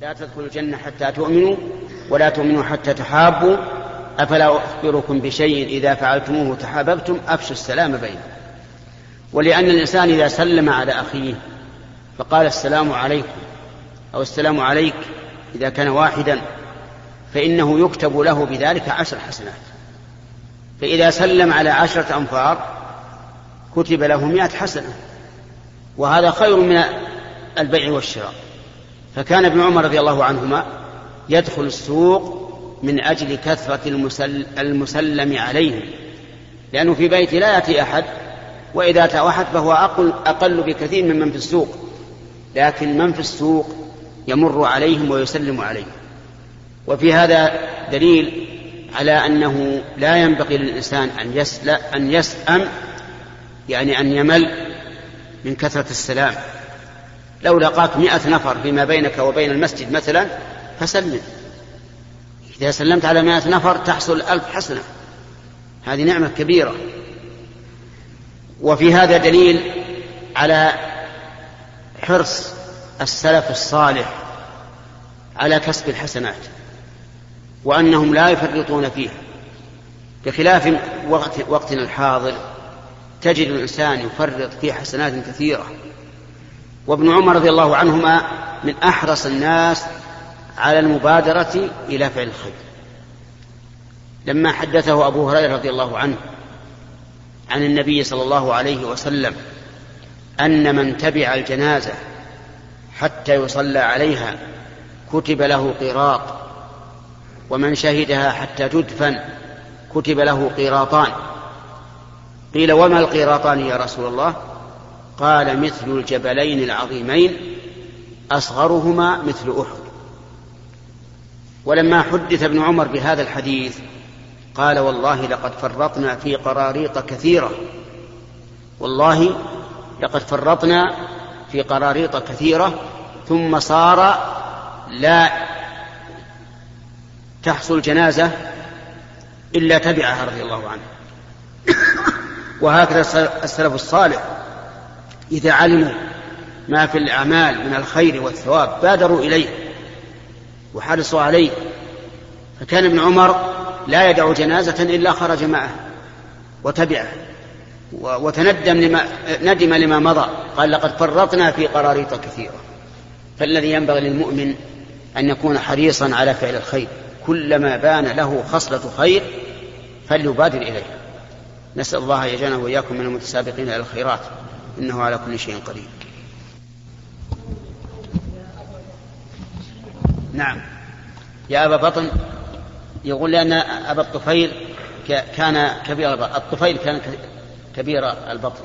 لا تدخلوا الجنة حتى تؤمنوا ولا تؤمنوا حتى تحابوا. أفلا أخبركم بشيء إذا فعلتموه تحاببتم؟ أفشوا السلام بينكم. ولأن الإنسان إذا سلم على أخيه فقال السلام عليكم أو السلام عليك إذا كان واحدا فإنه يكتب له بذلك عشر حسنات. فإذا سلم على عشرة أنفار كتب له مئة حسنة وهذا خير من البيع والشراء. فكان ابن عمر رضي الله عنهما يدخل السوق من أجل كثرة المسل المسلم عليه لأنه في بيته لا يأتي أحد وإذا أتى أحد فهو أقل, أقل بكثير من من في السوق لكن من في السوق يمر عليهم ويسلم عليهم. وفي هذا دليل على أنه لا ينبغي للإنسان أن يسلم أن يسأم يعني أن يمل من كثرة السلام. لو لقاك مئة نفر فيما بينك وبين المسجد مثلا فسلم. إذا سلمت على مئة نفر تحصل ألف حسنة. هذه نعمة كبيرة. وفي هذا دليل على حرص السلف الصالح على كسب الحسنات وأنهم لا يفرطون فيها. بخلاف وقت وقتنا الحاضر تجد الإنسان يفرط في حسنات كثيرة. وابن عمر رضي الله عنهما من أحرص الناس على المبادرة إلى فعل الخير. لما حدثه أبو هريرة رضي الله عنه عن النبي صلى الله عليه وسلم أن من تبع الجنازة حتى يصلى عليها كتب له قيراط ومن شهدها حتى تدفن كتب له قيراطان. قيل وما القيراطان يا رسول الله؟ قال مثل الجبلين العظيمين أصغرهما مثل أحد. ولما حدث ابن عمر بهذا الحديث قال والله لقد فرطنا في قراريط كثيرة. والله لقد فرطنا في قراريط كثيرة ثم صار لا تحصل جنازة إلا تبعها رضي الله عنه. وهكذا السلف الصالح. إذا علموا ما في الأعمال من الخير والثواب بادروا إليه وحرصوا عليه. فكان ابن عمر لا يدع جنازة إلا خرج معه وتبعه وتندم لما ندم لما مضى. قال لقد فرطنا في قراريط كثيرة فالذي ينبغي للمؤمن أن يكون حريصا على فعل الخير. كلما بان له خصلة خير فليبادر إليها نسأل الله يجعلنا وإياكم من المتسابقين إلى الخيرات. إنه على كل شيء قدير. نعم. يا أبا بطن يقول لأن أبا الطفيل كان كبير البطن. الطفيل كان كبير البطن.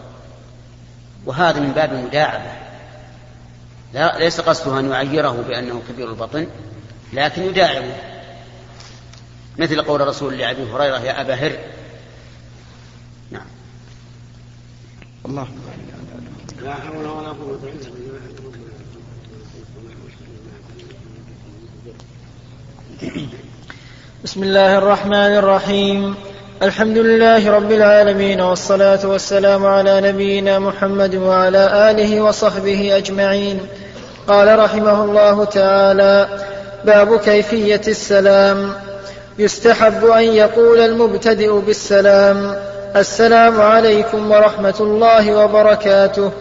وهذا من باب المداعبة. لا ليس قصده أن يعيره بأنه كبير البطن لكن يداعبه. مثل قول الرسول لأبي هريرة يا أبا هر. نعم. الله لا حول ولا قوة إلا بالله. بسم الله الرحمن الرحيم. الحمد لله رب العالمين والصلاة والسلام على نبينا محمد وعلى آله وصحبه أجمعين. قال رحمه الله تعالى باب كيفية السلام. يستحب أن يقول المبتدئ بالسلام السلام عليكم ورحمة الله وبركاته.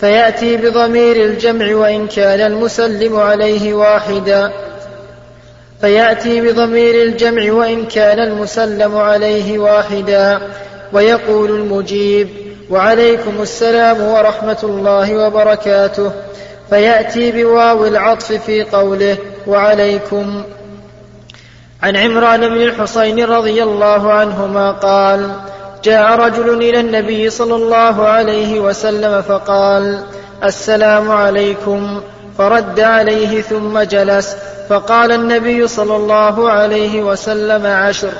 فيأتي بضمير الجمع وإن كان المسلم عليه واحدا. فيأتي بضمير الجمع وإن كان المسلم عليه واحدا. ويقول المجيب وعليكم السلام ورحمة الله وبركاته. فيأتي بواو العطف في قوله وعليكم. عن عمران بن الحصين رضي الله عنهما قال جاء رجل إلى النبي صلى الله عليه وسلم فقال السلام عليكم. فرد عليه ثم جلس. فقال النبي صلى الله عليه وسلم عشر.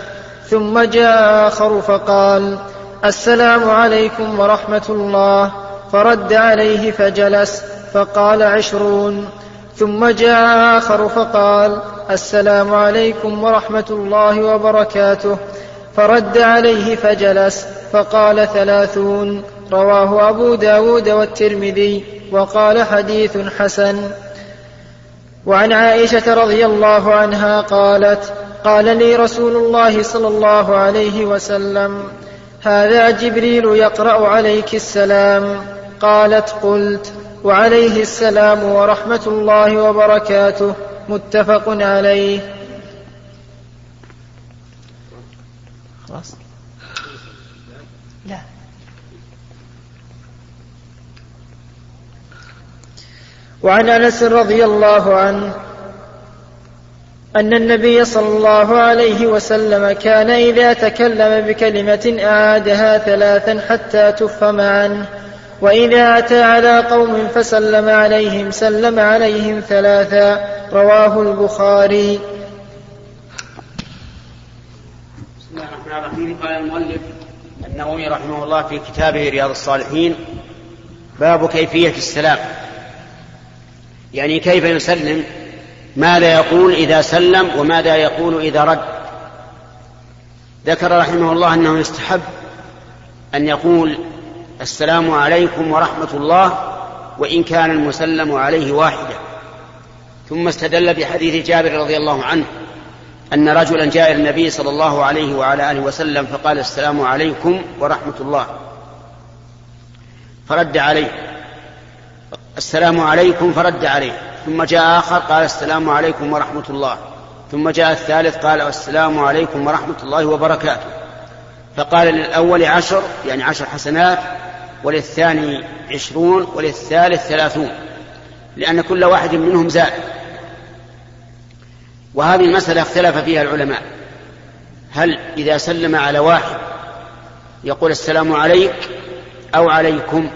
ثم جاء آخر فقال السلام عليكم ورحمة الله. فرد عليه فجلس. فقال عشرون. ثم جاء آخر فقال السلام عليكم ورحمة الله وبركاته. فرد عليه فجلس فقال ثلاثون رواه أبو داود والترمذي وقال حديث حسن. وعن عائشة رضي الله عنها قالت قال لي رسول الله صلى الله عليه وسلم هذا جبريل يقرأ عليك السلام. قالت قلت وعليه السلام ورحمة الله وبركاته. متفق عليه. خلاص لا. وعن أنس رضي الله عنه أن النبي صلى الله عليه وسلم كان إذا تكلم بكلمة أعادها ثلاثا حتى تفهم عنه وإذا أتى على قوم فسلم عليهم سلم عليهم ثلاثا رواه البخاري. الرحيم قال المؤلف النووي رحمه الله في كتابه رياض الصالحين باب كيفية السلام. يعني كيف يسلم؟ ماذا يقول إذا سلم وماذا يقول إذا رد؟ ذكر رحمه الله أنه يستحب أن يقول السلام عليكم ورحمة الله وإن كان المسلم عليه واحدا ثم استدل بحديث جابر رضي الله عنه. أن رجلا جاء إلى النبي صلى الله عليه وعلى آله وسلم فقال السلام عليكم ورحمة الله. فرد عليه. السلام عليكم فرد عليه. ثم جاء آخر قال السلام عليكم ورحمة الله. ثم جاء الثالث قال السلام عليكم ورحمة الله وبركاته. فقال للأول عشر يعني عشر حسنات وللثاني عشرون وللثالث ثلاثون. لأن كل واحد منهم زاد. وهذه المسألة اختلف فيها العلماء. هل إذا سلم على واحد يقول السلام عليك أو عليكم؟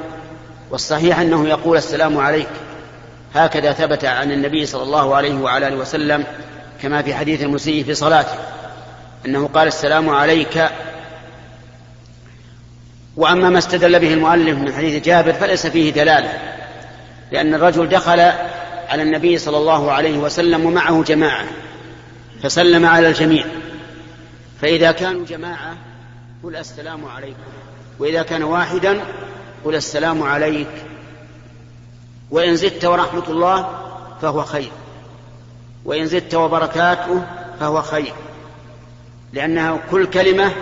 والصحيح أنه يقول السلام عليك. هكذا ثبت عن النبي صلى الله عليه وعلى آله وسلم كما في حديث المسيء في صلاته أنه قال السلام عليك. وأما ما استدل به المؤلف من حديث جابر فليس فيه دلالة لأن الرجل دخل على النبي صلى الله عليه وسلم ومعه جماعة. فسلم على الجميع. فإذا كانوا جماعة قل السلام عليكم. وإذا كان واحدا قل السلام عليك. وإن زدت ورحمة الله فهو خير. وإن زدت وبركاته فهو خير. لأنها كل كلمة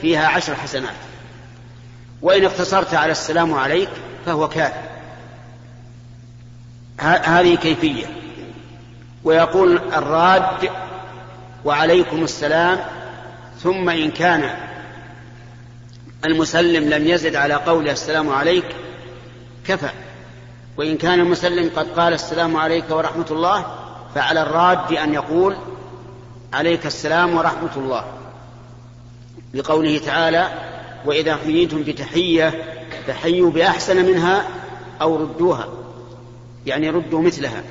فيها عشر حسنات. وإن اقتصرت على السلام عليك فهو كافر. هذه كيفية. ويقول الراد وعليكم السلام. ثم إن كان المسلم لم يزد على قوله السلام عليك كفى. وإن كان المسلم قد قال السلام عليك ورحمة الله فعلى الراد أن يقول عليك السلام ورحمة الله. بقوله تعالى وإذا حييتم بتحية فحيوا بأحسن منها أو ردوها. يعني ردوا مثلها.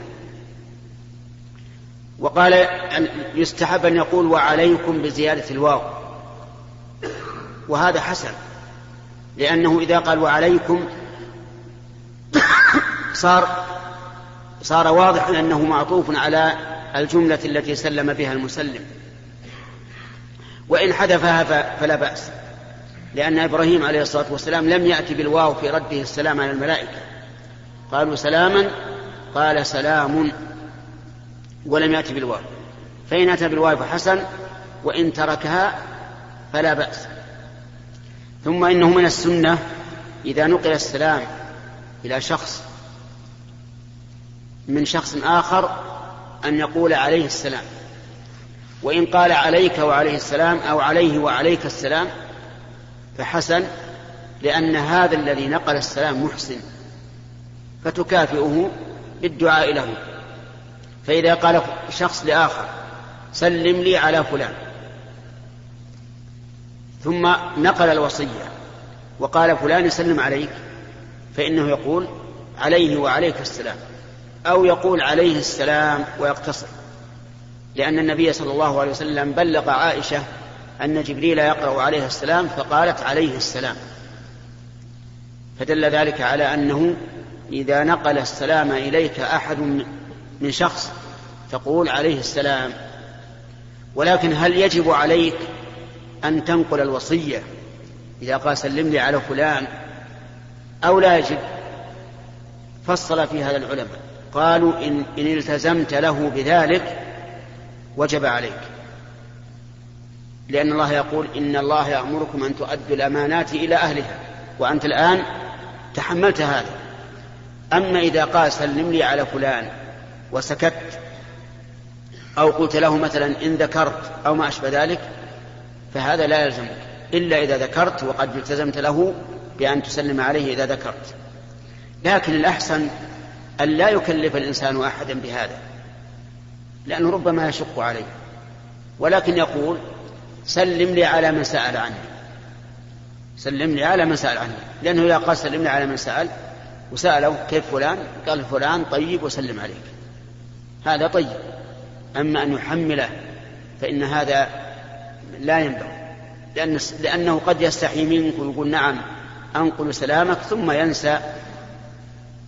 وقال أن يستحب أن يقول وعليكم بزيادة الواو. وهذا حسن لأنه إذا قال وعليكم صار صار واضحا أنه معطوف على الجملة التي سلم بها المسلم. وإن حذفها فلا بأس لأن إبراهيم عليه الصلاة والسلام لم يأتي بالواو في رده السلام على الملائكة. قالوا سلاما قال سلام. ولم يأتي بالواو. فإن أتى بالواو فحسن وإن تركها فلا بأس. ثم إنه من السنة إذا نقل السلام إلى شخص من شخص آخر أن يقول عليه السلام. وإن قال عليك وعليه السلام أو عليه وعليك السلام فحسن لأن هذا الذي نقل السلام محسن فتكافئه بالدعاء له. فإذا قال شخص لآخر سلم لي على فلان. ثم نقل الوصية وقال فلان يسلم عليك فإنه يقول عليه وعليك السلام أو يقول عليه السلام ويقتصر. لأن النبي صلى الله عليه وسلم بلغ عائشة أن جبريل يقرأ عليه السلام فقالت عليه السلام. فدل ذلك على أنه إذا نقل السلام إليك أحد من شخص تقول عليه السلام ولكن هل يجب عليك أن تنقل الوصية إذا قال سلم لي على فلان أو لا يجب؟ فصل في هذا العلماء. قالوا إن, إن التزمت له بذلك وجب عليك. لأن الله يقول إن الله يأمركم أن تؤدوا الأمانات إلى أهلها وأنت الآن تحملت هذا. أما إذا قال سلم لي على فلان وسكت أو قلت له مثلا إن ذكرت أو ما أشبه ذلك فهذا لا يلزمك إلا إذا ذكرت وقد التزمت له بأن تسلم عليه إذا ذكرت. لكن الأحسن أن لا يكلف الإنسان أحدا بهذا لأنه ربما يشق عليه ولكن يقول سلم لي على من سأل عني سلم لي على من سأل عني لأنه إذا قال سلم لي على من سأل وسأله كيف فلان؟ قال فلان طيب وسلم عليك. هذا طيب. أما أن يحمله فإن هذا لا ينبغي. لأن لأنه قد يستحي منك ويقول نعم أنقل سلامك ثم ينسى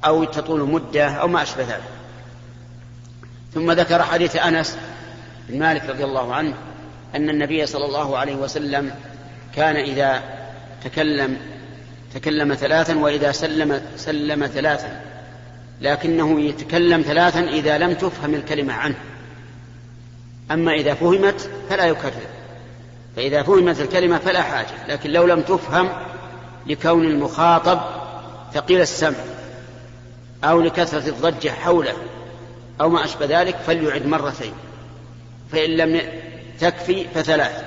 أو تطول مدة أو ما أشبه ذلك. ثم ذكر حديث أنس بن مالك رضي الله عنه أن النبي صلى الله عليه وسلم كان إذا تكلم تكلم ثلاثا وإذا سلم سلم ثلاثا لكنه يتكلم ثلاثا إذا لم تفهم الكلمة عنه. أما إذا فهمت فلا يكرر. فإذا فهمت الكلمة فلا حاجة لكن لو لم تفهم لكون المخاطب ثقيل السمع أو لكثرة الضجة حوله أو ما أشبه ذلك فليعد مرتين. فإن لم تكفي فثلاث.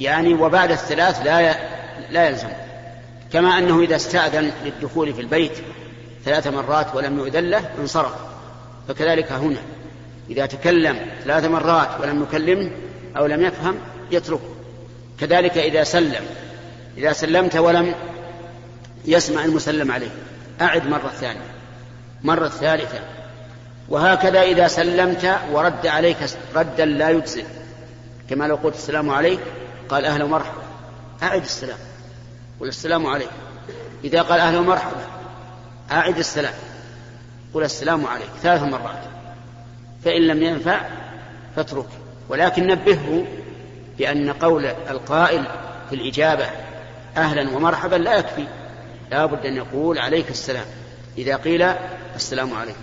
يعني وبعد الثلاث لا لا يلزم. كما أنه إذا استأذن للدخول في البيت ثلاث مرات ولم يؤذن له انصرف. فكذلك هنا. إذا تكلم ثلاث مرات ولم يكلمه أو لم يفهم يتركه. كذلك إذا سلم. إذا سلمت ولم يسمع المسلم عليه. أعد مرة ثانية. مرة ثالثة. وهكذا إذا سلمت ورد عليك ردا لا يجزئ. كما لو قلت السلام عليك قال أهلا ومرحبا. أعد السلام. قل السلام عليك إذا قال أهلا ومرحبا أعد السلام. قل السلام عليك. ثلاث مرات. فإن لم ينفع فاترك. ولكن نبهه بأن قول القائل في الإجابة أهلا ومرحبا لا يكفي. لا بد أن يقول عليك السلام. إذا قيل السلام عليكم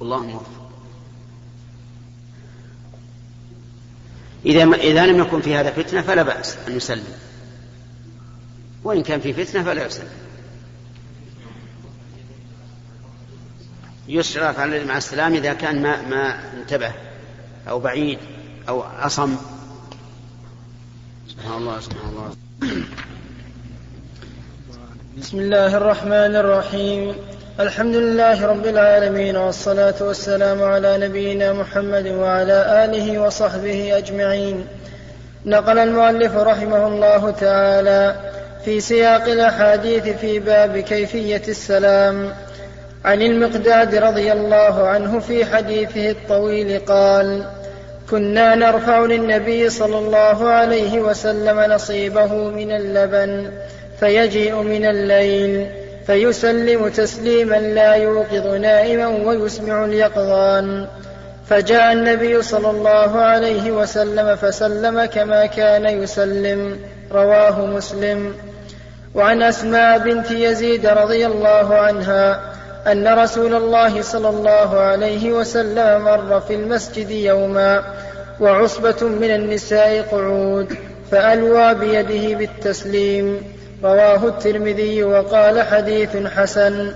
والله موفق. إذا إذا لم يكن في هذا فتنة فلا بأس أن يسلم. وإن كان في فتنة فلا يسلم. يشرف على مع السلام إذا كان ما ما انتبه أو بعيد أو أصم. سبحان الله سبحان الله. بسم الله الرحمن الرحيم. الحمد لله رب العالمين والصلاة والسلام على نبينا محمد وعلى آله وصحبه أجمعين. نقل المؤلف رحمه الله تعالى في سياق الأحاديث في باب كيفية السلام. عن المقداد رضي الله عنه في حديثه الطويل قال كنا نرفع للنبي صلى الله عليه وسلم نصيبه من اللبن فيجيء من الليل فيسلم تسليما لا يوقظ نائما ويسمع اليقظان. فجاء النبي صلى الله عليه وسلم فسلم كما كان يسلم رواه مسلم. وعن أسماء بنت يزيد رضي الله عنها أن رسول الله صلى الله عليه وسلم مر في المسجد يوما وعصبة من النساء قعود فألوى بيده بالتسليم. رواه الترمذي وقال حديث حسن.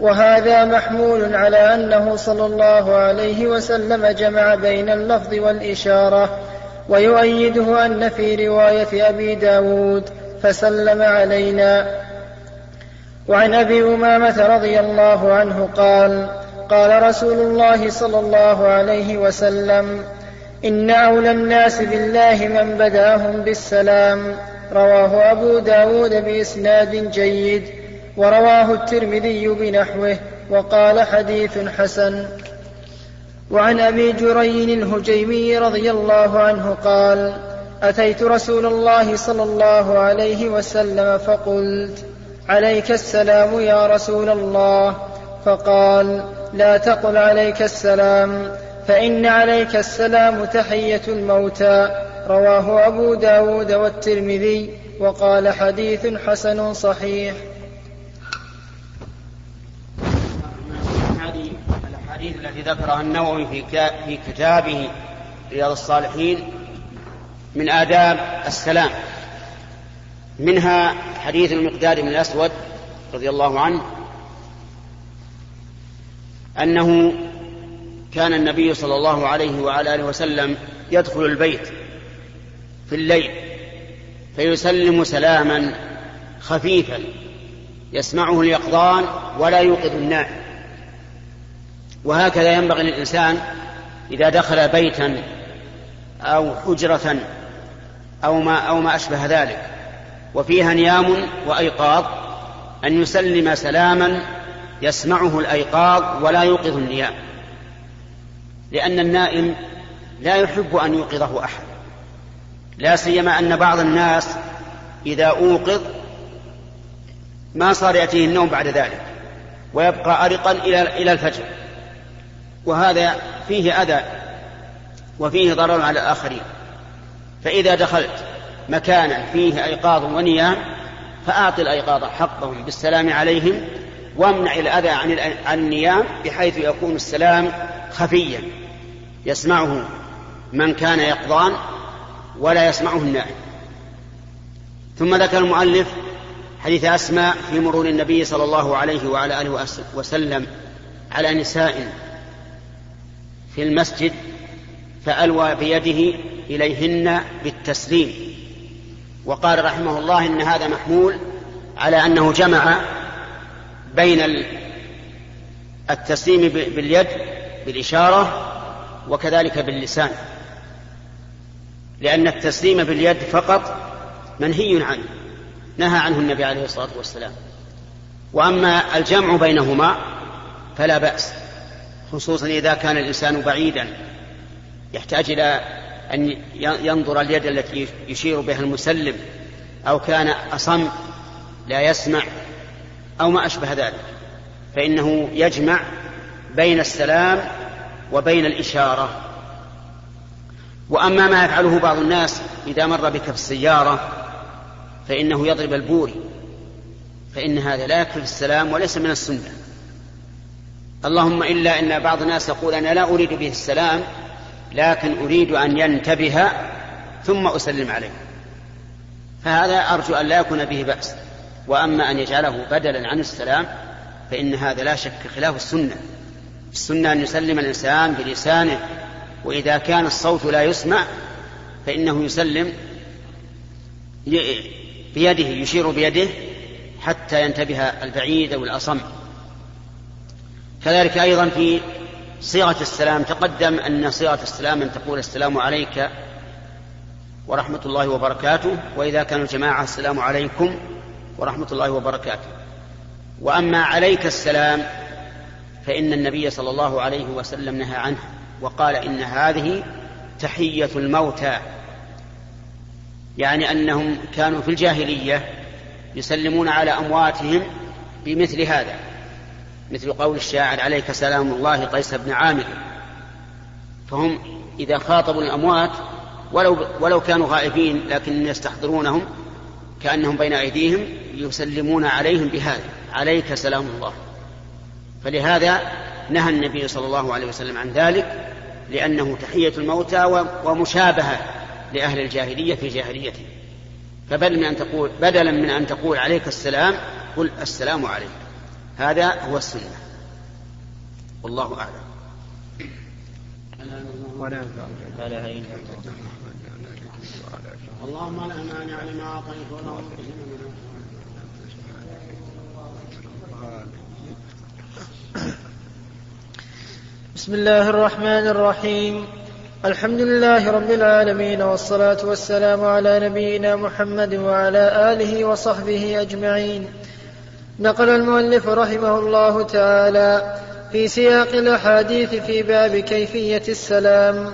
وهذا محمول على أنه صلى الله عليه وسلم جمع بين اللفظ والإشارة. ويؤيده أن في رواية أبي داود فسلم علينا. وعن أبي أمامة رضي الله عنه قال قال رسول الله صلى الله عليه وسلم إن أولى الناس بالله من بدأهم بالسلام. رواه أبو داود بإسناد جيد ورواه الترمذي بنحوه وقال حديث حسن. وعن أبي جرين الهجيمي رضي الله عنه قال أتيت رسول الله صلى الله عليه وسلم فقلت عليك السلام يا رسول الله فقال لا تقل عليك السلام فإن عليك السلام تحية الموتى رواه أبو داود والترمذي وقال حديث حسن صحيح. التي ذكرها النووي في في كتابه رياض الصالحين من آداب السلام. منها حديث المقداد بن الأسود رضي الله عنه أنه كان النبي صلى الله عليه وعلى آله وسلم يدخل البيت في الليل فيسلم سلاما خفيفا يسمعه اليقظان ولا يوقظ النائم وهكذا ينبغي للإنسان إذا دخل بيتا أو حجرة أو ما أو ما أشبه ذلك. وفيها نيام وأيقاظ أن يسلم سلاما يسمعه الأيقاظ ولا يوقظ النيام. لأن النائم لا يحب أن يوقظه أحد. لا سيما أن بعض الناس إذا أوقظ ما صار يأتيه النوم بعد ذلك ويبقى أرقا إلى إلى الفجر. وهذا فيه أذى وفيه ضرر على الآخرين. فإذا دخلت مكانا فيه أيقاظ ونيام فأعط الأيقاظ حقهم بالسلام عليهم وامنع الأذى عن النيام بحيث يكون السلام خفيا. يسمعه من كان يقظان ولا يسمعه النائم. ثم ذكر المؤلف حديث أسماء في مرور النبي صلى الله عليه وعلى آله وسلم على نساء في المسجد فألوى بيده إليهن بالتسليم. وقال رحمه الله إن هذا محمول على أنه جمع بين التسليم باليد بالإشارة وكذلك باللسان. لأن التسليم باليد فقط منهي عنه نهى عنه النبي عليه الصلاة والسلام. وأما الجمع بينهما فلا بأس خصوصا إذا كان الإنسان بعيدا يحتاج إلى أن ينظر اليد التي يشير بها المسلم أو كان أصم لا يسمع أو ما أشبه ذلك فإنه يجمع بين السلام وبين الإشارة. وأما ما يفعله بعض الناس إذا مر بك في السيارة فإنه يضرب البوري فإن هذا لا يكفي السلام وليس من السنة. اللهم إلا أن بعض الناس يقول أنا لا أريد به السلام لكن أريد أن ينتبه ثم أسلم عليه. فهذا أرجو أن لا يكون به بأس. وأما أن يجعله بدلا عن السلام فإن هذا لا شك خلاف السنة. السنة أن يسلم الإنسان بلسانه وإذا كان الصوت لا يسمع فإنه يسلم بيده يشير بيده حتى ينتبه البعيد أو الأصم كذلك أيضا في صيغة السلام تقدم أن صيغة السلام أن تقول السلام عليك ورحمة الله وبركاته وإذا كانوا جماعة السلام عليكم ورحمة الله وبركاته. وأما عليك السلام فإن النبي صلى الله عليه وسلم نهى عنه وقال إن هذه تحية الموتى يعني أنهم كانوا في الجاهلية يسلمون على أمواتهم بمثل هذا. مثل قول الشاعر عليك سلام الله قيس بن عامر. فهم إذا خاطبوا الأموات ولو ولو كانوا غائبين لكن يستحضرونهم كأنهم بين أيديهم يسلمون عليهم بهذا عليك سلام الله. فلهذا نهى النبي صلى الله عليه وسلم عن ذلك لأنه تحية الموتى ومشابهة لأهل الجاهلية في جاهليته. فبدل من أن تقول بدلا من أن تقول عليك السلام قل السلام عليك. هذا هو السنة. والله أعلم. اللهم لا مانع لما أعطيت ولا بسم الله الرحمن الرحيم. الحمد لله رب العالمين والصلاة والسلام على نبينا محمد وعلى آله وصحبه أجمعين. نقل المؤلف رحمه الله تعالى في سياق الأحاديث في باب كيفية السلام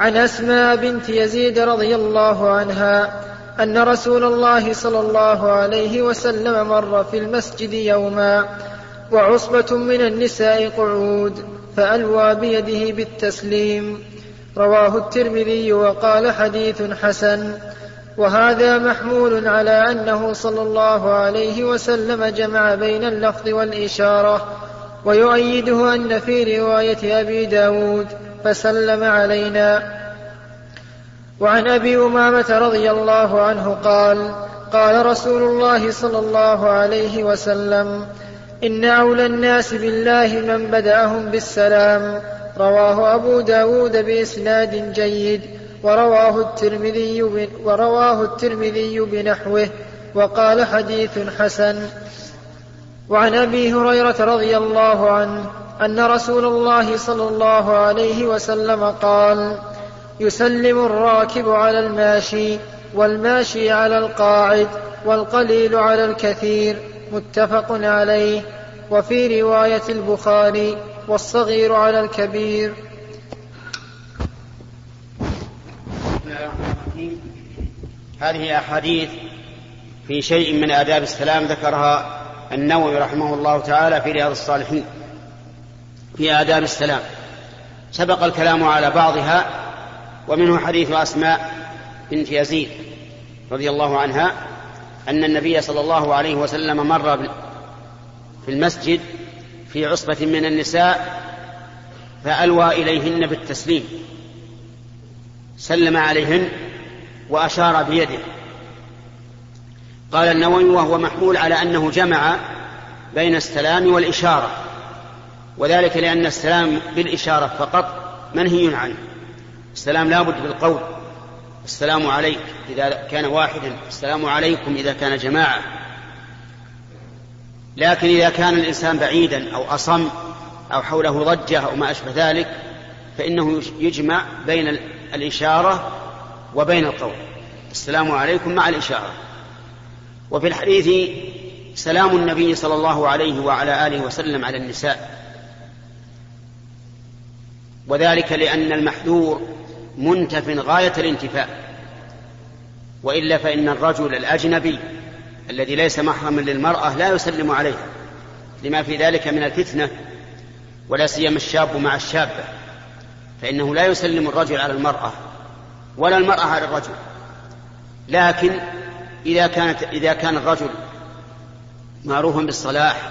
عن أسماء بنت يزيد رضي الله عنها أن رسول الله صلى الله عليه وسلم مر في المسجد يوما وعصبة من النساء قعود فألوى بيده بالتسليم. رواه الترمذي وقال حديث حسن. وهذا محمول على أنه صلى الله عليه وسلم جمع بين اللفظ والإشارة ويؤيده أن في رواية أبي داود فسلم علينا. وعن أبي أمامة رضي الله عنه قال قال رسول الله صلى الله عليه وسلم إن أولى الناس بالله من بدأهم بالسلام. رواه أبو داود بإسناد جيد. ورواه الترمذي ورواه الترمذي بنحوه وقال حديث حسن. وعن أبي هريرة رضي الله عنه أن رسول الله صلى الله عليه وسلم قال يسلم الراكب على الماشي والماشي على القاعد والقليل على الكثير متفق عليه. وفي رواية البخاري والصغير على الكبير. هذه أحاديث في شيء من آداب السلام ذكرها النووي رحمه الله تعالى في رياض الصالحين في آداب السلام. سبق الكلام على بعضها ومنه حديث أسماء بنت يزيد رضي الله عنها أن النبي صلى الله عليه وسلم مر في المسجد في عصبة من النساء فألوى إليهن بالتسليم. سلم عليهن وأشار بيده. قال النووي وهو محمول على أنه جمع بين السلام والإشارة وذلك لأن السلام بالإشارة فقط منهي عنه. السلام لا بد بالقول. السلام عليك إذا كان واحدا السلام عليكم إذا كان جماعة. لكن إذا كان الإنسان بعيدا أو أصم أو حوله ضجة أو ما أشبه ذلك فإنه يجمع بين الإشارة وبين القول. السلام عليكم مع الإشارة. وفي الحديث سلام النبي صلى الله عليه وعلى آله وسلم على النساء. وذلك لأن المحذور منتف غاية الانتفاء. وإلا فإن الرجل الأجنبي الذي ليس محرما للمرأة لا يسلم عليها لما في ذلك من الفتنة ولا سيما الشاب مع الشابة فإنه لا يسلم الرجل على المرأة. ولا المرأة على الرجل. لكن إذا كانت إذا كان الرجل معروفا بالصلاح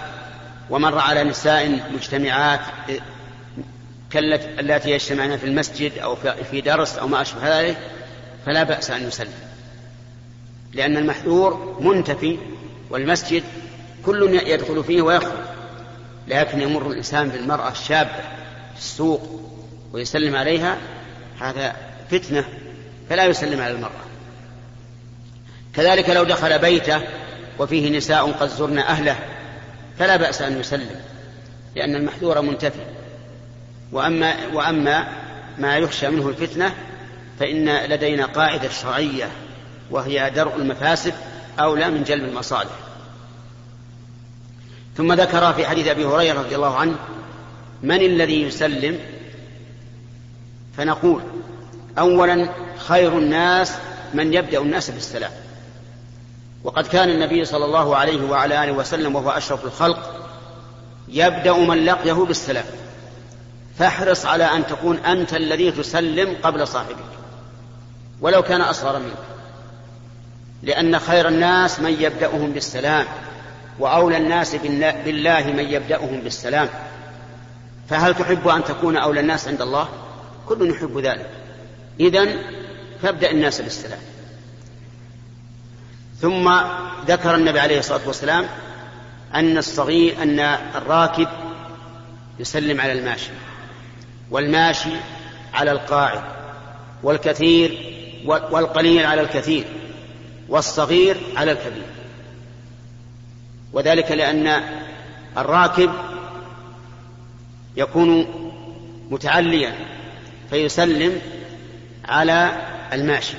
ومر على نساء مجتمعات كالتي يجتمعن في المسجد أو في درس أو ما أشبه ذلك فلا بأس أن يسلم. لأن المحذور منتفي والمسجد كل يدخل فيه ويخرج. لكن يمر الإنسان بالمرأة الشابة في السوق ويسلم عليها هذا فتنة. فلا يسلم على المرأة. كذلك لو دخل بيته وفيه نساء قد زرن أهله فلا بأس أن يسلم لأن المحذور منتفي. وأما وأما ما يخشى منه الفتنة فإن لدينا قاعدة شرعية وهي درء المفاسد أولى من جلب المصالح. ثم ذكر في حديث أبي هريرة رضي الله عنه من الذي يسلم؟ فنقول أولا خير الناس من يبدأ الناس بالسلام. وقد كان النبي صلى الله عليه وعلى آله وسلم وهو أشرف الخلق يبدأ من لقيه بالسلام. فاحرص على أن تكون أنت الذي تسلم قبل صاحبك. ولو كان أصغر منك. لأن خير الناس من يبدأهم بالسلام وأولى الناس بالله من يبدأهم بالسلام. فهل تحب أن تكون أولى الناس عند الله؟ كل يحب ذلك. اذا فابدأ الناس بالسلام ثم ذكر النبي عليه الصلاة والسلام أن الصغير أن الراكب يسلم على الماشي والماشي على القاعد والكثير والقليل على الكثير والصغير على الكبير. وذلك لأن الراكب يكون متعليا فيسلم على الماشي.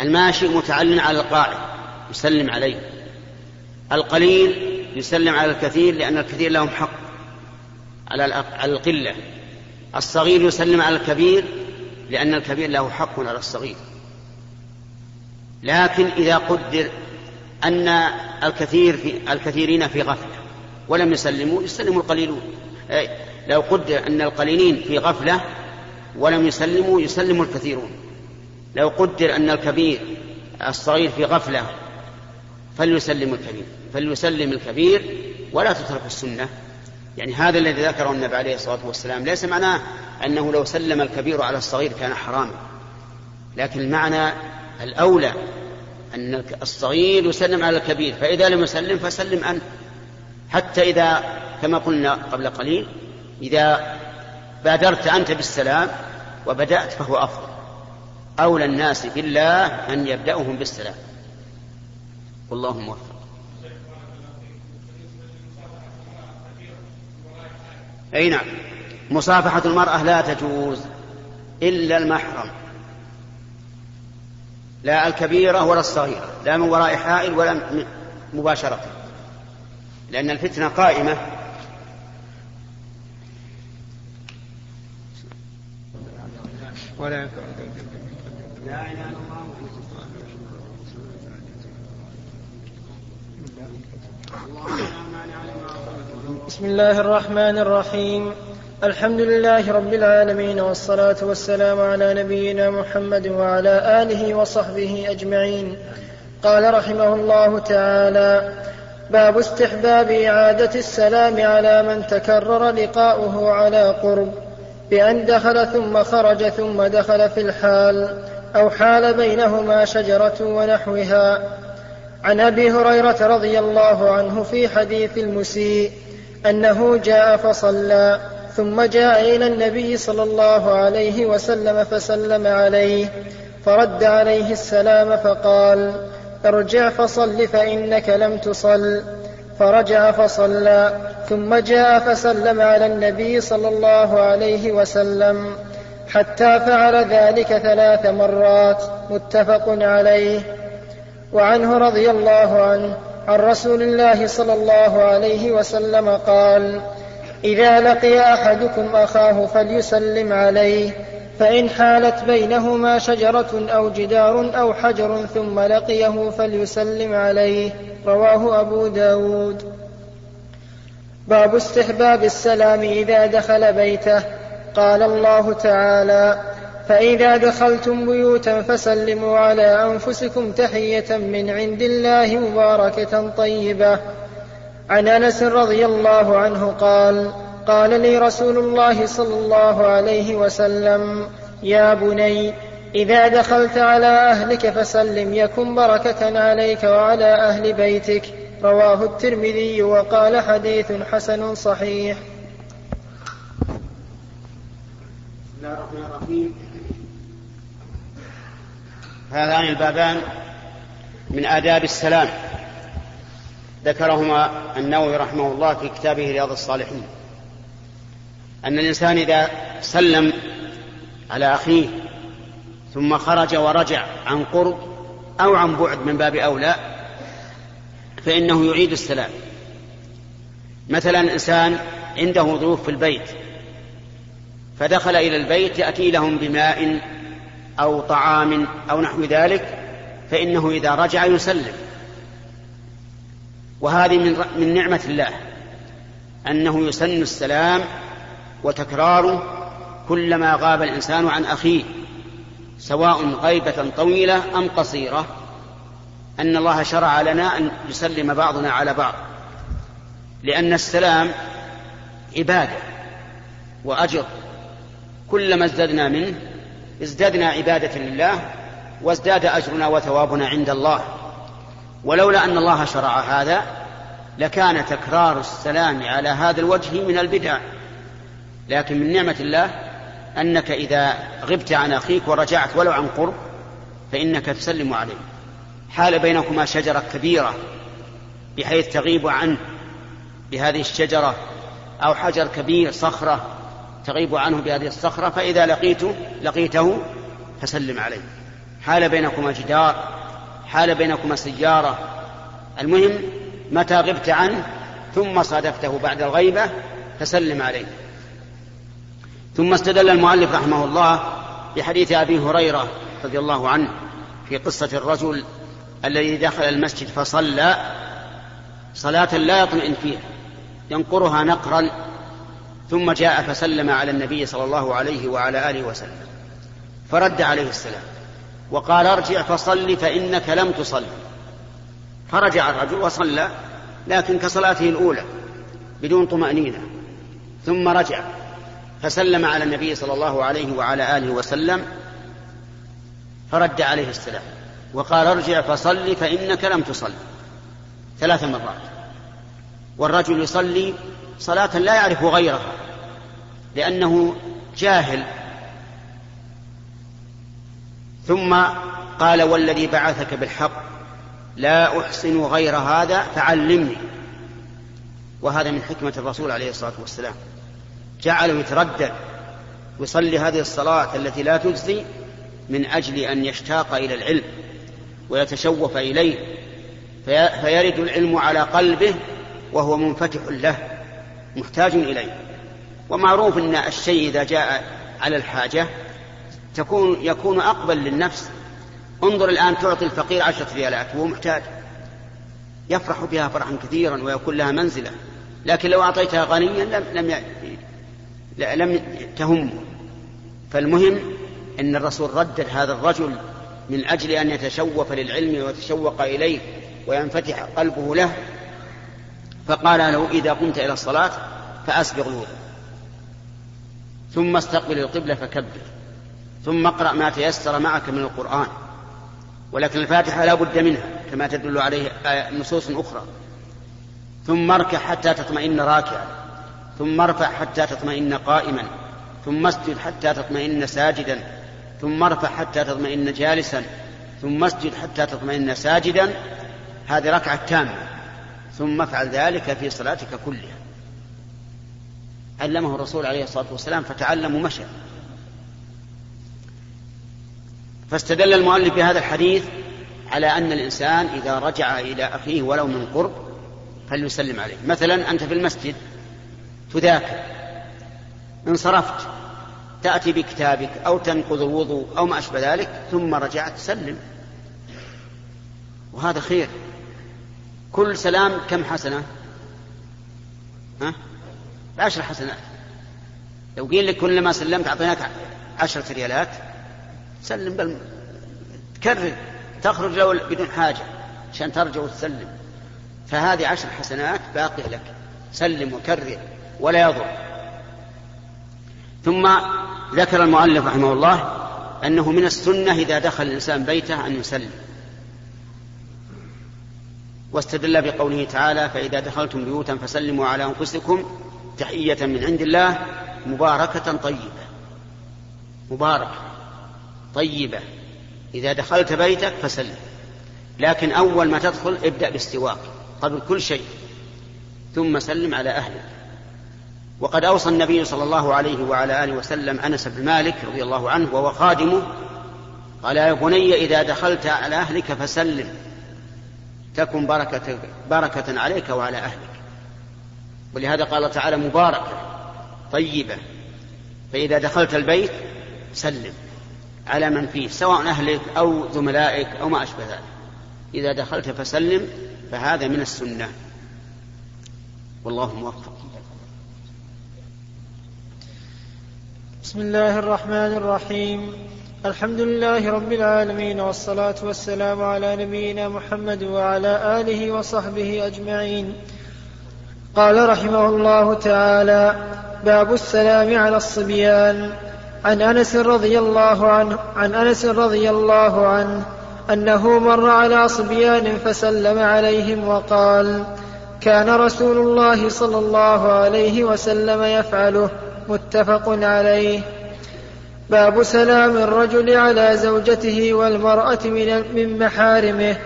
الماشي متعل على القاعد يسلم عليه. القليل يسلم على الكثير لأن الكثير لهم حق على القلة. الصغير يسلم على الكبير لأن الكبير له حق على الصغير. لكن إذا قدر أن الكثير في الكثيرين في غفلة ولم يسلموا يسلم القليلون. لو قدر أن القليلين في غفلة ولم يسلموا يسلم الكثيرون. لو قدر أن الكبير الصغير في غفلة فليسلم الكبير فليسلم الكبير ولا تترك السنة. يعني هذا الذي ذكره النبي عليه الصلاة والسلام. ليس معناه أنه لو سلم الكبير على الصغير كان حراما لكن المعنى الأولى أن الصغير يسلم على الكبير. فإذا لم يسلم فسلم أنت. حتى إذا كما قلنا قبل قليل إذا بادرت أنت بالسلام وبدأت فهو أفضل. أولى الناس بالله أن يبدأهم بالسلام. والله موفق. أي نعم. مصافحة المرأة لا تجوز إلا المحرم. لا الكبيرة ولا الصغيرة. لا من وراء حائل ولا مباشرة. لأن الفتنة قائمة. ولا لا إله إلا الله بسم الله الرحمن الرحيم. الحمد لله رب العالمين والصلاة والسلام على نبينا محمد وعلى آله وصحبه أجمعين. قال رحمه الله تعالى باب استحباب إعادة السلام على من تكرر لقاؤه على قرب بأن دخل ثم خرج ثم دخل في الحال. أو حال بينهما شجرة ونحوها. عن أبي هريرة رضي الله عنه في حديث المسيء أنه جاء فصلى ثم جاء إلى النبي صلى الله عليه وسلم فسلم عليه فرد عليه السلام فقال أرجع فصل فإنك لم تصل. فرجع فصلى ثم جاء فسلم على النبي صلى الله عليه وسلم. حتى فعل ذلك ثلاث مرات متفق عليه. وعنه رضي الله عنه عن رسول الله صلى الله عليه وسلم قال إذا لقي أحدكم أخاه فليسلم عليه فإن حالت بينهما شجرة أو جدار أو حجر ثم لقيه فليسلم عليه. رواه أبو داود. باب استحباب السلام إذا دخل بيته. قال الله تعالى فإذا دخلتم بيوتا فسلموا على أنفسكم تحية من عند الله مباركة طيبة. عن أنس رضي الله عنه قال قال لي رسول الله صلى الله عليه وسلم يا بني إذا دخلت على أهلك فسلم يكن بركة عليك وعلى أهل بيتك. رواه الترمذي وقال حديث حسن صحيح بسم هذان البابان من آداب السلام. ذكرهما النووي رحمه الله في كتابه رياض الصالحين. أن الإنسان إذا سلم على أخيه ثم خرج ورجع عن قرب أو عن بعد من باب أولى فإنه يعيد السلام. مثلا إنسان عنده ضيوف في البيت فدخل إلى البيت يأتي لهم بماء أو طعام أو نحو ذلك فإنه إذا رجع يسلم. وهذه من من نعمة الله أنه يسن السلام وتكراره كلما غاب الإنسان عن أخيه سواء غيبة طويلة أم قصيرة. أن الله شرع لنا أن يسلم بعضنا على بعض لأن السلام عبادة وأجر. كلما ازددنا منه ازددنا عبادة لله وازداد أجرنا وثوابنا عند الله. ولولا أن الله شرع هذا لكان تكرار السلام على هذا الوجه من البدع. لكن من نعمة الله أنك إذا غبت عن أخيك ورجعت ولو عن قرب فإنك تسلم عليه. حال بينكما شجرة كبيرة بحيث تغيب عنه بهذه الشجرة أو حجر كبير صخرة تغيب عنه بهذه الصخرة فإذا لقيته لقيته فسلم عليه. حال بينكما جدار حال بينكما سيارة. المهم متى غبت عنه ثم صادفته بعد الغيبة فسلم عليه. ثم استدل المؤلف رحمه الله بحديث أبي هريرة رضي الله عنه في قصة الرجل الذي دخل المسجد فصلى. صلاة لا يطمئن فيها ينقرها نقرا ثم جاء فسلم على النبي صلى الله عليه وعلى آله وسلم. فرد عليه السلام. وقال ارجع فصل فإنك لم تصل. فرجع الرجل وصلى لكن كصلاته الأولى بدون طمأنينة. ثم رجع فسلم على النبي صلى الله عليه وعلى آله وسلم. فرد عليه السلام. وقال ارجع فصل فإنك لم تصل. ثلاث مرات. والرجل يصلي صلاة لا يعرف غيرها لأنه جاهل. ثم قال والذي بعثك بالحق لا أحسن غير هذا فعلمني. وهذا من حكمة الرسول عليه الصلاة والسلام. جعله يتردد يصلي هذه الصلاة التي لا تجزي من أجل أن يشتاق إلى العلم ويتشوف إليه. فيرد العلم على قلبه وهو منفتح له. محتاج إليه. ومعروف أن الشيء إذا جاء على الحاجة تكون يكون أقبل للنفس. انظر الآن تعطي الفقير عشرة ريالات وهو محتاج. يفرح بها فرحا كثيرا ويكون لها منزلة. لكن لو أعطيتها غنيا لم لم لم تهمه. فالمهم أن الرسول ردد هذا الرجل من أجل أن يتشوف للعلم ويتشوق إليه وينفتح قلبه له. فقال له إذا قمت إلى الصلاة فأسبغ الوضوء ثم استقبل القبلة فكبر. ثم اقرأ ما تيسر معك من القرآن. ولكن الفاتحة لا بد منها كما تدل عليه نصوص أخرى. ثم اركع حتى تطمئن راكعا. ثم ارفع حتى تطمئن قائما. ثم اسجد حتى تطمئن ساجدا. ثم ارفع حتى تطمئن جالسا. ثم اسجد حتى تطمئن ساجدا. هذه ركعة تامة. ثم افعل ذلك في صلاتك كلها. علمه الرسول عليه الصلاة والسلام فتعلم ومشى. فاستدل المؤلف بهذا الحديث على أن الإنسان إذا رجع إلى أخيه ولو من قرب فليسلم عليه. مثلا أنت في المسجد تذاكر انصرفت تأتي بكتابك أو تنقض الوضوء أو ما أشبه ذلك ثم رجعت سلم وهذا خير. كل سلام كم حسنة؟ ها؟ بعشر حسنات. لو قيل لك كلما سلمت أعطيناك عشرة ريالات. سلم بل تكرر تخرج لو بدون حاجة عشان ترجع وتسلم. فهذه عشر حسنات باقية لك. سلم وكرر ولا يضر. ثم ذكر المؤلف رحمه الله أنه من السنة إذا دخل الإنسان بيته أن يسلم. واستدل بقوله تعالى فإذا دخلتم بيوتا فسلموا على أنفسكم تحية من عند الله مباركة طيبة. مباركة طيبة. إذا دخلت بيتك فسلم. لكن أول ما تدخل ابدأ باستواك قبل كل شيء ثم سلم على أهلك. وقد أوصى النبي صلى الله عليه وعلى آله وسلم أنس بن مالك رضي الله عنه وهو خادمه قال يا بني إذا دخلت على أهلك فسلم. تكن بركة, بركة عليك وعلى أهلك. ولهذا قال تعالى مباركة طيبة. فإذا دخلت البيت سلم على من فيه سواء أهلك أو زملائك أو ما أشبه ذلك. إذا دخلت فسلم فهذا من السنة. والله موفق. بسم الله الرحمن الرحيم. الحمد لله رب العالمين والصلاة والسلام على نبينا محمد وعلى آله وصحبه أجمعين. قال رحمه الله تعالى باب السلام على الصبيان. عن أنس رضي الله عنه عن أنس رضي الله عنه أنه مر على صبيان فسلم عليهم وقال كان رسول الله صلى الله عليه وسلم يفعله متفق عليه. باب سلام الرجل على زوجته والمرأة من, محارمه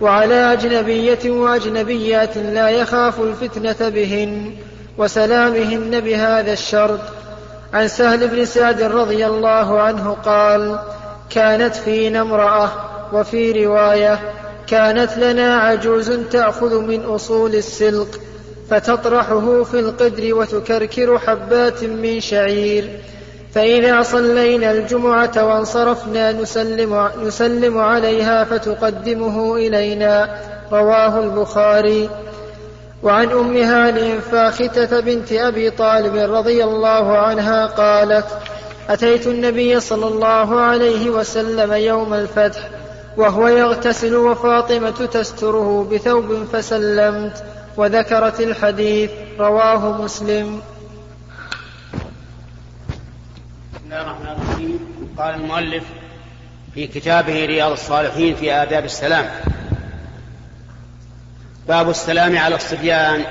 وعلى أجنبية وأجنبيات لا يخاف الفتنة بهن وسلامهن بهذا الشرط. عن سهل بن سعد رضي الله عنه قال كانت فينا امرأة وفي رواية كانت لنا عجوز تأخذ من أصول السلق فتطرحه في القدر وتكركر حبات من شعير. فإذا صلينا الجمعة وانصرفنا نسلم, نسلم عليها فتقدمه إلينا رواه البخاري. وعن أم هانئ فاختة بنت أبي طالب رضي الله عنها قالت أتيت النبي صلى الله عليه وسلم يوم الفتح وهو يغتسل وفاطمة تستره بثوب فسلمت وذكرت الحديث رواه مسلم. قال المؤلف في كتابه رياض الصالحين في آداب السلام. باب السلام على الصبيان.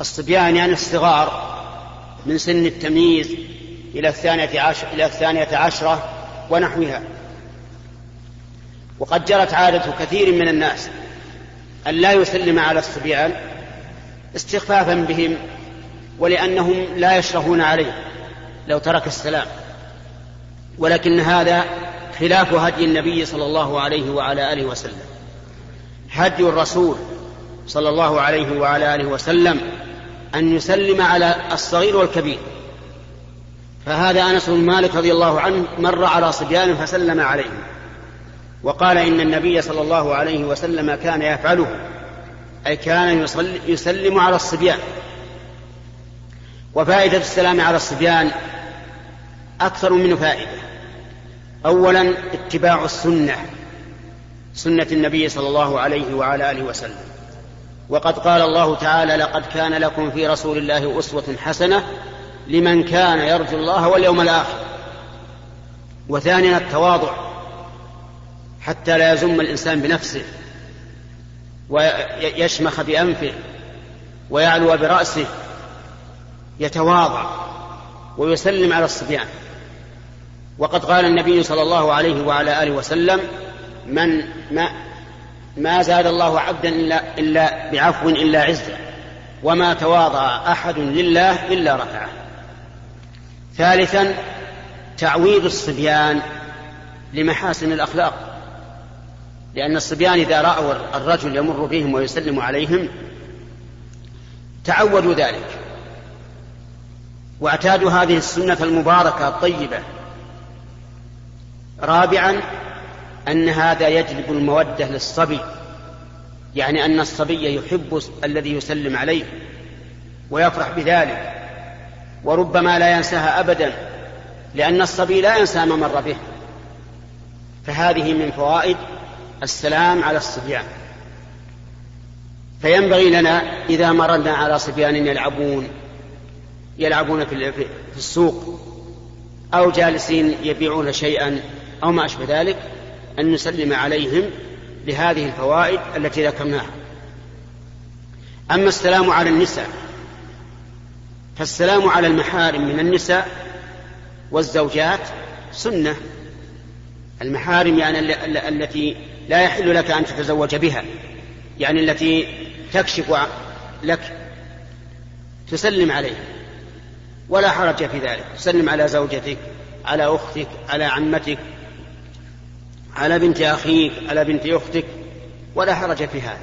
الصبيان يعني الصغار من سن التمييز إلى الثانية عشر إلى الثانية عشرة ونحوها. وقد جرت عادة كثير من الناس أن لا يسلم على الصبيان استخفافا بهم ولأنهم لا يشرفون عليه. لو ترك السلام. ولكن هذا خلاف هدي النبي صلى الله عليه وعلى آله وسلم. هدي الرسول صلى الله عليه وعلى آله وسلم أن يسلم على الصغير والكبير. فهذا أنس بن مالك رضي الله عنه مر على صبيان فسلم عليهم وقال إن النبي صلى الله عليه وسلم كان يفعله أي كان يسلم على الصبيان. وفائدة السلام على الصبيان أكثر من فائدة. أولا اتباع السنة سنة النبي صلى الله عليه وعلى آله وسلم. وقد قال الله تعالى لقد كان لكم في رسول الله أسوة حسنة لمن كان يرجو الله واليوم الآخر. وثانيا التواضع حتى لا يزم الإنسان بنفسه ويشمخ بأنفه ويعلو برأسه يتواضع ويسلم على الصبيان. وقد قال النبي صلى الله عليه وعلى آله وسلم من ما ما زاد الله عبدا إلا, إلا بعفو إلا عزة وما تواضع أحد لله إلا رفعه. ثالثا تعويض الصبيان لمحاسن الأخلاق. لأن الصبيان إذا رأوا الرجل يمر بهم ويسلم عليهم تعودوا ذلك. واعتادوا هذه السنة المباركة الطيبة. رابعا أن هذا يجلب المودة للصبي يعني أن الصبي يحب الذي يسلم عليه ويفرح بذلك وربما لا ينساها أبدا لأن الصبي لا ينسى ما مر به. فهذه من فوائد السلام على الصبيان. فينبغي لنا إذا مررنا على صبيان يلعبون يلعبون في السوق أو جالسين يبيعون شيئا أو ما أشبه ذلك أن نسلم عليهم لهذه الفوائد التي ذكرناها. أما السلام على النساء فالسلام على المحارم من النساء والزوجات سنة. المحارم يعني التي لا يحل لك أن تتزوج بها يعني التي تكشف لك تسلم عليه ولا حرج في ذلك. تسلم على زوجتك على أختك على عمتك على بنت أخيك على بنت أختك ولا حرج في هذا.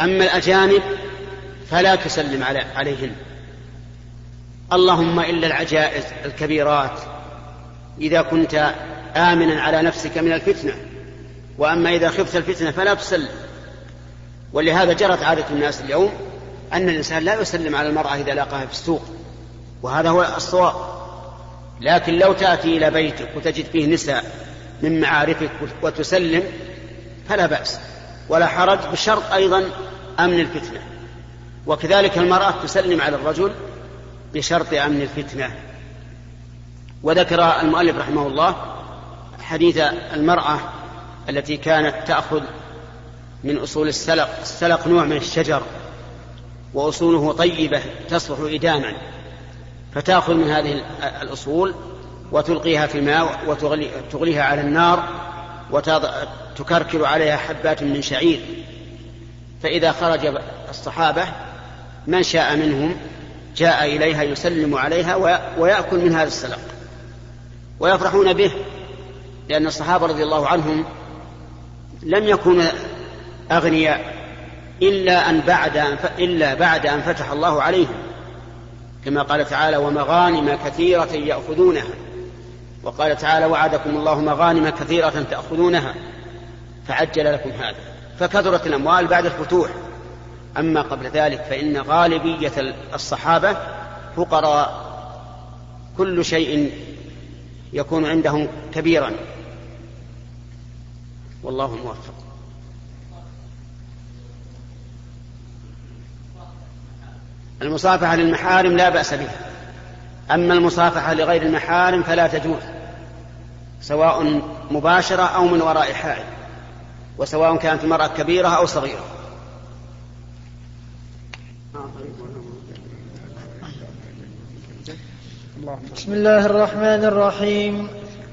أما الأجانب فلا تسلم عليهن. اللهم إلا العجائز الكبيرات إذا كنت آمنا على نفسك من الفتنة. وأما إذا خفت الفتنة فلا تسلم. ولهذا جرت عادة الناس اليوم أن الإنسان لا يسلم على المرأة إذا لاقاها في السوق. وهذا هو الصواب. لكن لو تأتي إلى بيتك وتجد فيه نساء من معارفك وتسلم فلا بأس. ولا حرج بشرط أيضا أمن الفتنة. وكذلك المرأة تسلم على الرجل بشرط أمن الفتنة. وذكر المؤلف رحمه الله حديث المرأة التي كانت تأخذ من أصول السلق. السلق نوع من الشجر وأصوله طيبة تصلح إداما. فتأخذ من هذه الأصول وتلقيها في الماء وتغليها على النار وتكركر عليها حبات من شعير. فإذا خرج الصحابة من شاء منهم جاء إليها يسلم عليها ويأكل من هذا السلق ويفرحون به لأن الصحابة رضي الله عنهم لم يكونوا أغنياء إلا أن بعد أن إلا بعد أن فتح الله عليهم. كما قال تعالى ومغانم كثيرة يأخذونها. وقال تعالى وعدكم الله مغانم كثيرة تأخذونها. فعجل لكم هذا. فكثرت الأموال بعد الفتوح. أما قبل ذلك فإن غالبية الصحابة فقراء. كل شيء يكون عندهم كبيرا. والله موفق. المصافحة للمحارم لا بأس بها. أما المصافحة لغير المحارم فلا تجوز سواء مباشرة أو من وراء حائل وسواء كانت المرأة كبيرة أو صغيرة. بسم الله الرحمن الرحيم.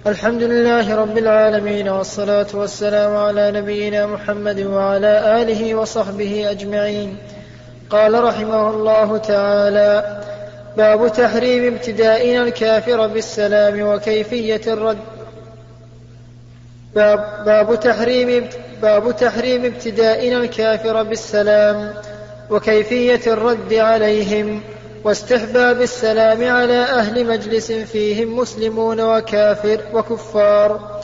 الحمد لله رب العالمين والصلاة والسلام على نبينا محمد وعلى آله وصحبه أجمعين. قال رحمه الله تعالى باب تحريم ابتدائنا الكافر بالسلام وكيفية الرد. باب, باب تحريم باب تحريم ابتدائنا الكافر بالسلام وكيفية الرد عليهم واستحباب السلام على أهل مجلس فيهم مسلمون وكافر وكفار.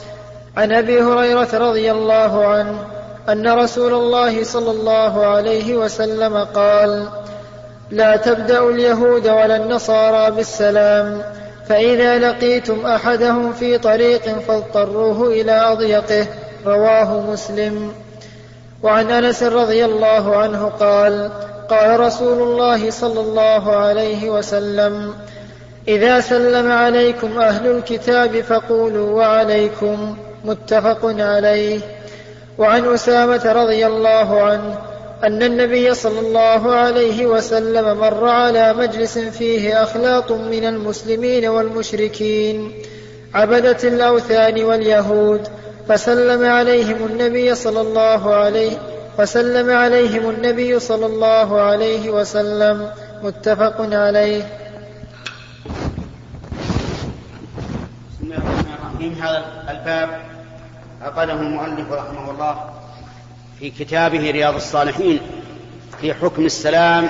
عن أبي هريرة رضي الله عنه أن رسول الله صلى الله عليه وسلم قال لا تبدأوا اليهود ولا النصارى بالسلام فإذا لقيتم أحدهم في طريق فاضطروه إلى أضيقه رواه مسلم. وعن أنس رضي الله عنه قال قال رسول الله صلى الله عليه وسلم إذا سلم عليكم أهل الكتاب فقولوا وعليكم متفق عليه. وعن أسامة رضي الله عنه أن النبي صلى الله عليه وسلم مر على مجلس فيه أخلاط من المسلمين والمشركين عبدة الأوثان واليهود فسلم عليهم النبي صلى الله عليه فسلم عليهم النبي صلى الله عليه وسلم متفق عليه. بسم الله الرحمن الرحيم. هذا الباب عقده المؤلف رحمه الله في كتابه رياض الصالحين في حكم السلام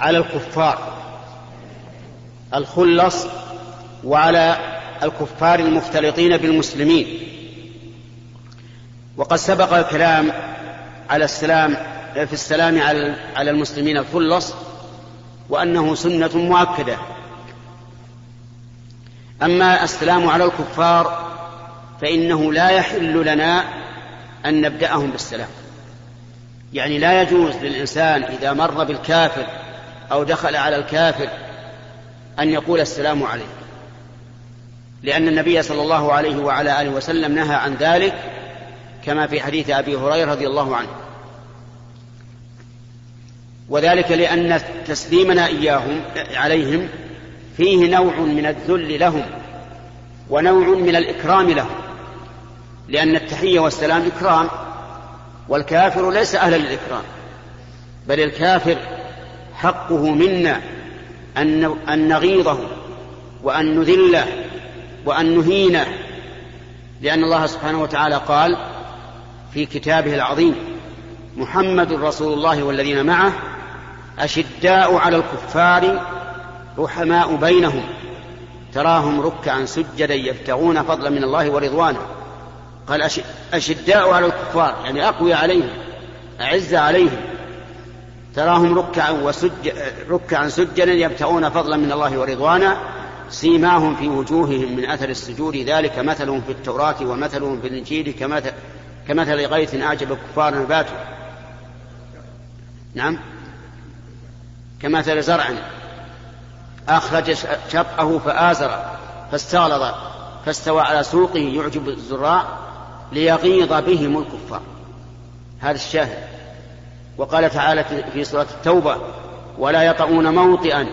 على الكفار الخلص وعلى الكفار المختلطين بالمسلمين. وقد سبق الكلام على السلام في السلام على على المسلمين الخلص وأنه سنة مؤكدة. أما السلام على الكفار فإنه لا يحل لنا أن نبدأهم بالسلام. يعني لا يجوز للإنسان إذا مر بالكافر أو دخل على الكافر أن يقول السلام عليه لأن النبي صلى الله عليه وعلى آله وسلم نهى عن ذلك كما في حديث أبي هريرة رضي الله عنه. وذلك لأن تسليمنا إياهم عليهم فيه نوع من الذل لهم ونوع من الإكرام لهم. لأن التحية والسلام إكرام والكافر ليس أهلا للإكرام بل الكافر حقه منا أن نغيظه وأن نذله وأن نهينه لأن الله سبحانه وتعالى قال في كتابه العظيم محمد رسول الله والذين معه أشداء على الكفار رحماء بينهم تراهم ركعا سجدا يبتغون فضلا من الله ورضوانه قال أشداء على الكفار يعني أقوي عليهم أعز عليهم. تراهم ركعا وسج ركعا سجدا يبتغون فضلا من الله ورضوانا سيماهم في وجوههم من أثر السجود. ذلك مثلهم في التوراة ومثلهم في الإنجيل كمثل كمثل غيث أعجب الكفار نباته. نعم. كمثل زرع أخرج شطأه فآزر فاستغلظ فاستوى على سوقه يعجب الزراع ليغيظ بهم الكفار. هذا الشاهد. وقال تعالى في سورة التوبة ولا يطؤون موطئا.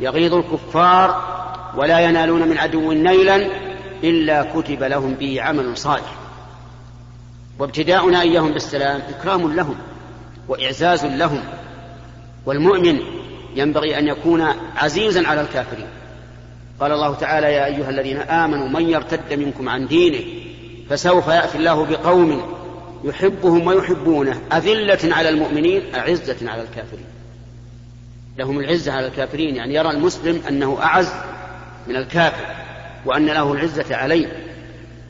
يغيظ الكفار ولا ينالون من عدو نيلا إلا كتب لهم به عمل صالح. وابتداؤنا إياهم بالسلام إكرام لهم وإعزاز لهم. والمؤمن ينبغي أن يكون عزيزا على الكافرين. قال الله تعالى يا أيها الذين آمنوا من يرتد منكم عن دينه فسوف يأتي الله بقوم يحبهم ويحبونه أذلة على المؤمنين أعزة على الكافرين. لهم العزة على الكافرين يعني يرى المسلم أنه أعز من الكافر وأن له العزة عليه.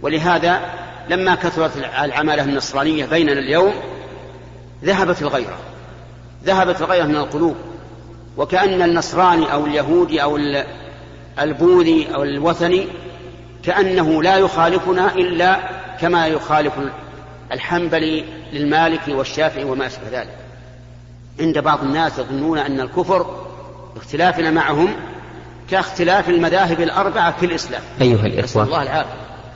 ولهذا لما كثرت العمالة النصرانية بيننا اليوم ذهبت الغيرة ذهبت الغيرة من القلوب. وكأن النصراني أو اليهودي أو البوذي أو الوثني كأنه لا يخالفنا إلا كما يخالف الحنبلي للمالكي والشافعي وما أشبه ذلك. عند بعض الناس يظنون أن الكفر اختلافنا معهم كاختلاف المذاهب الأربعة في الإسلام. أيها الإخوة الله العافية.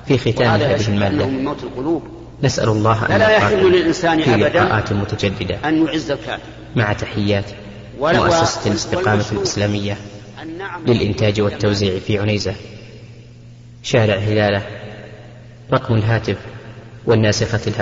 في ختام لا هذه المادة من موت القلوب. نسأل الله أن فلا يحل للإنسان في أبدا متجددة أن يعز الكافر. مع تحيات مؤسسة الاستقامة الإسلامية للإنتاج والتوزيع في عنيزة. شارع هلالة رقم الهاتف والناسخة الهاتف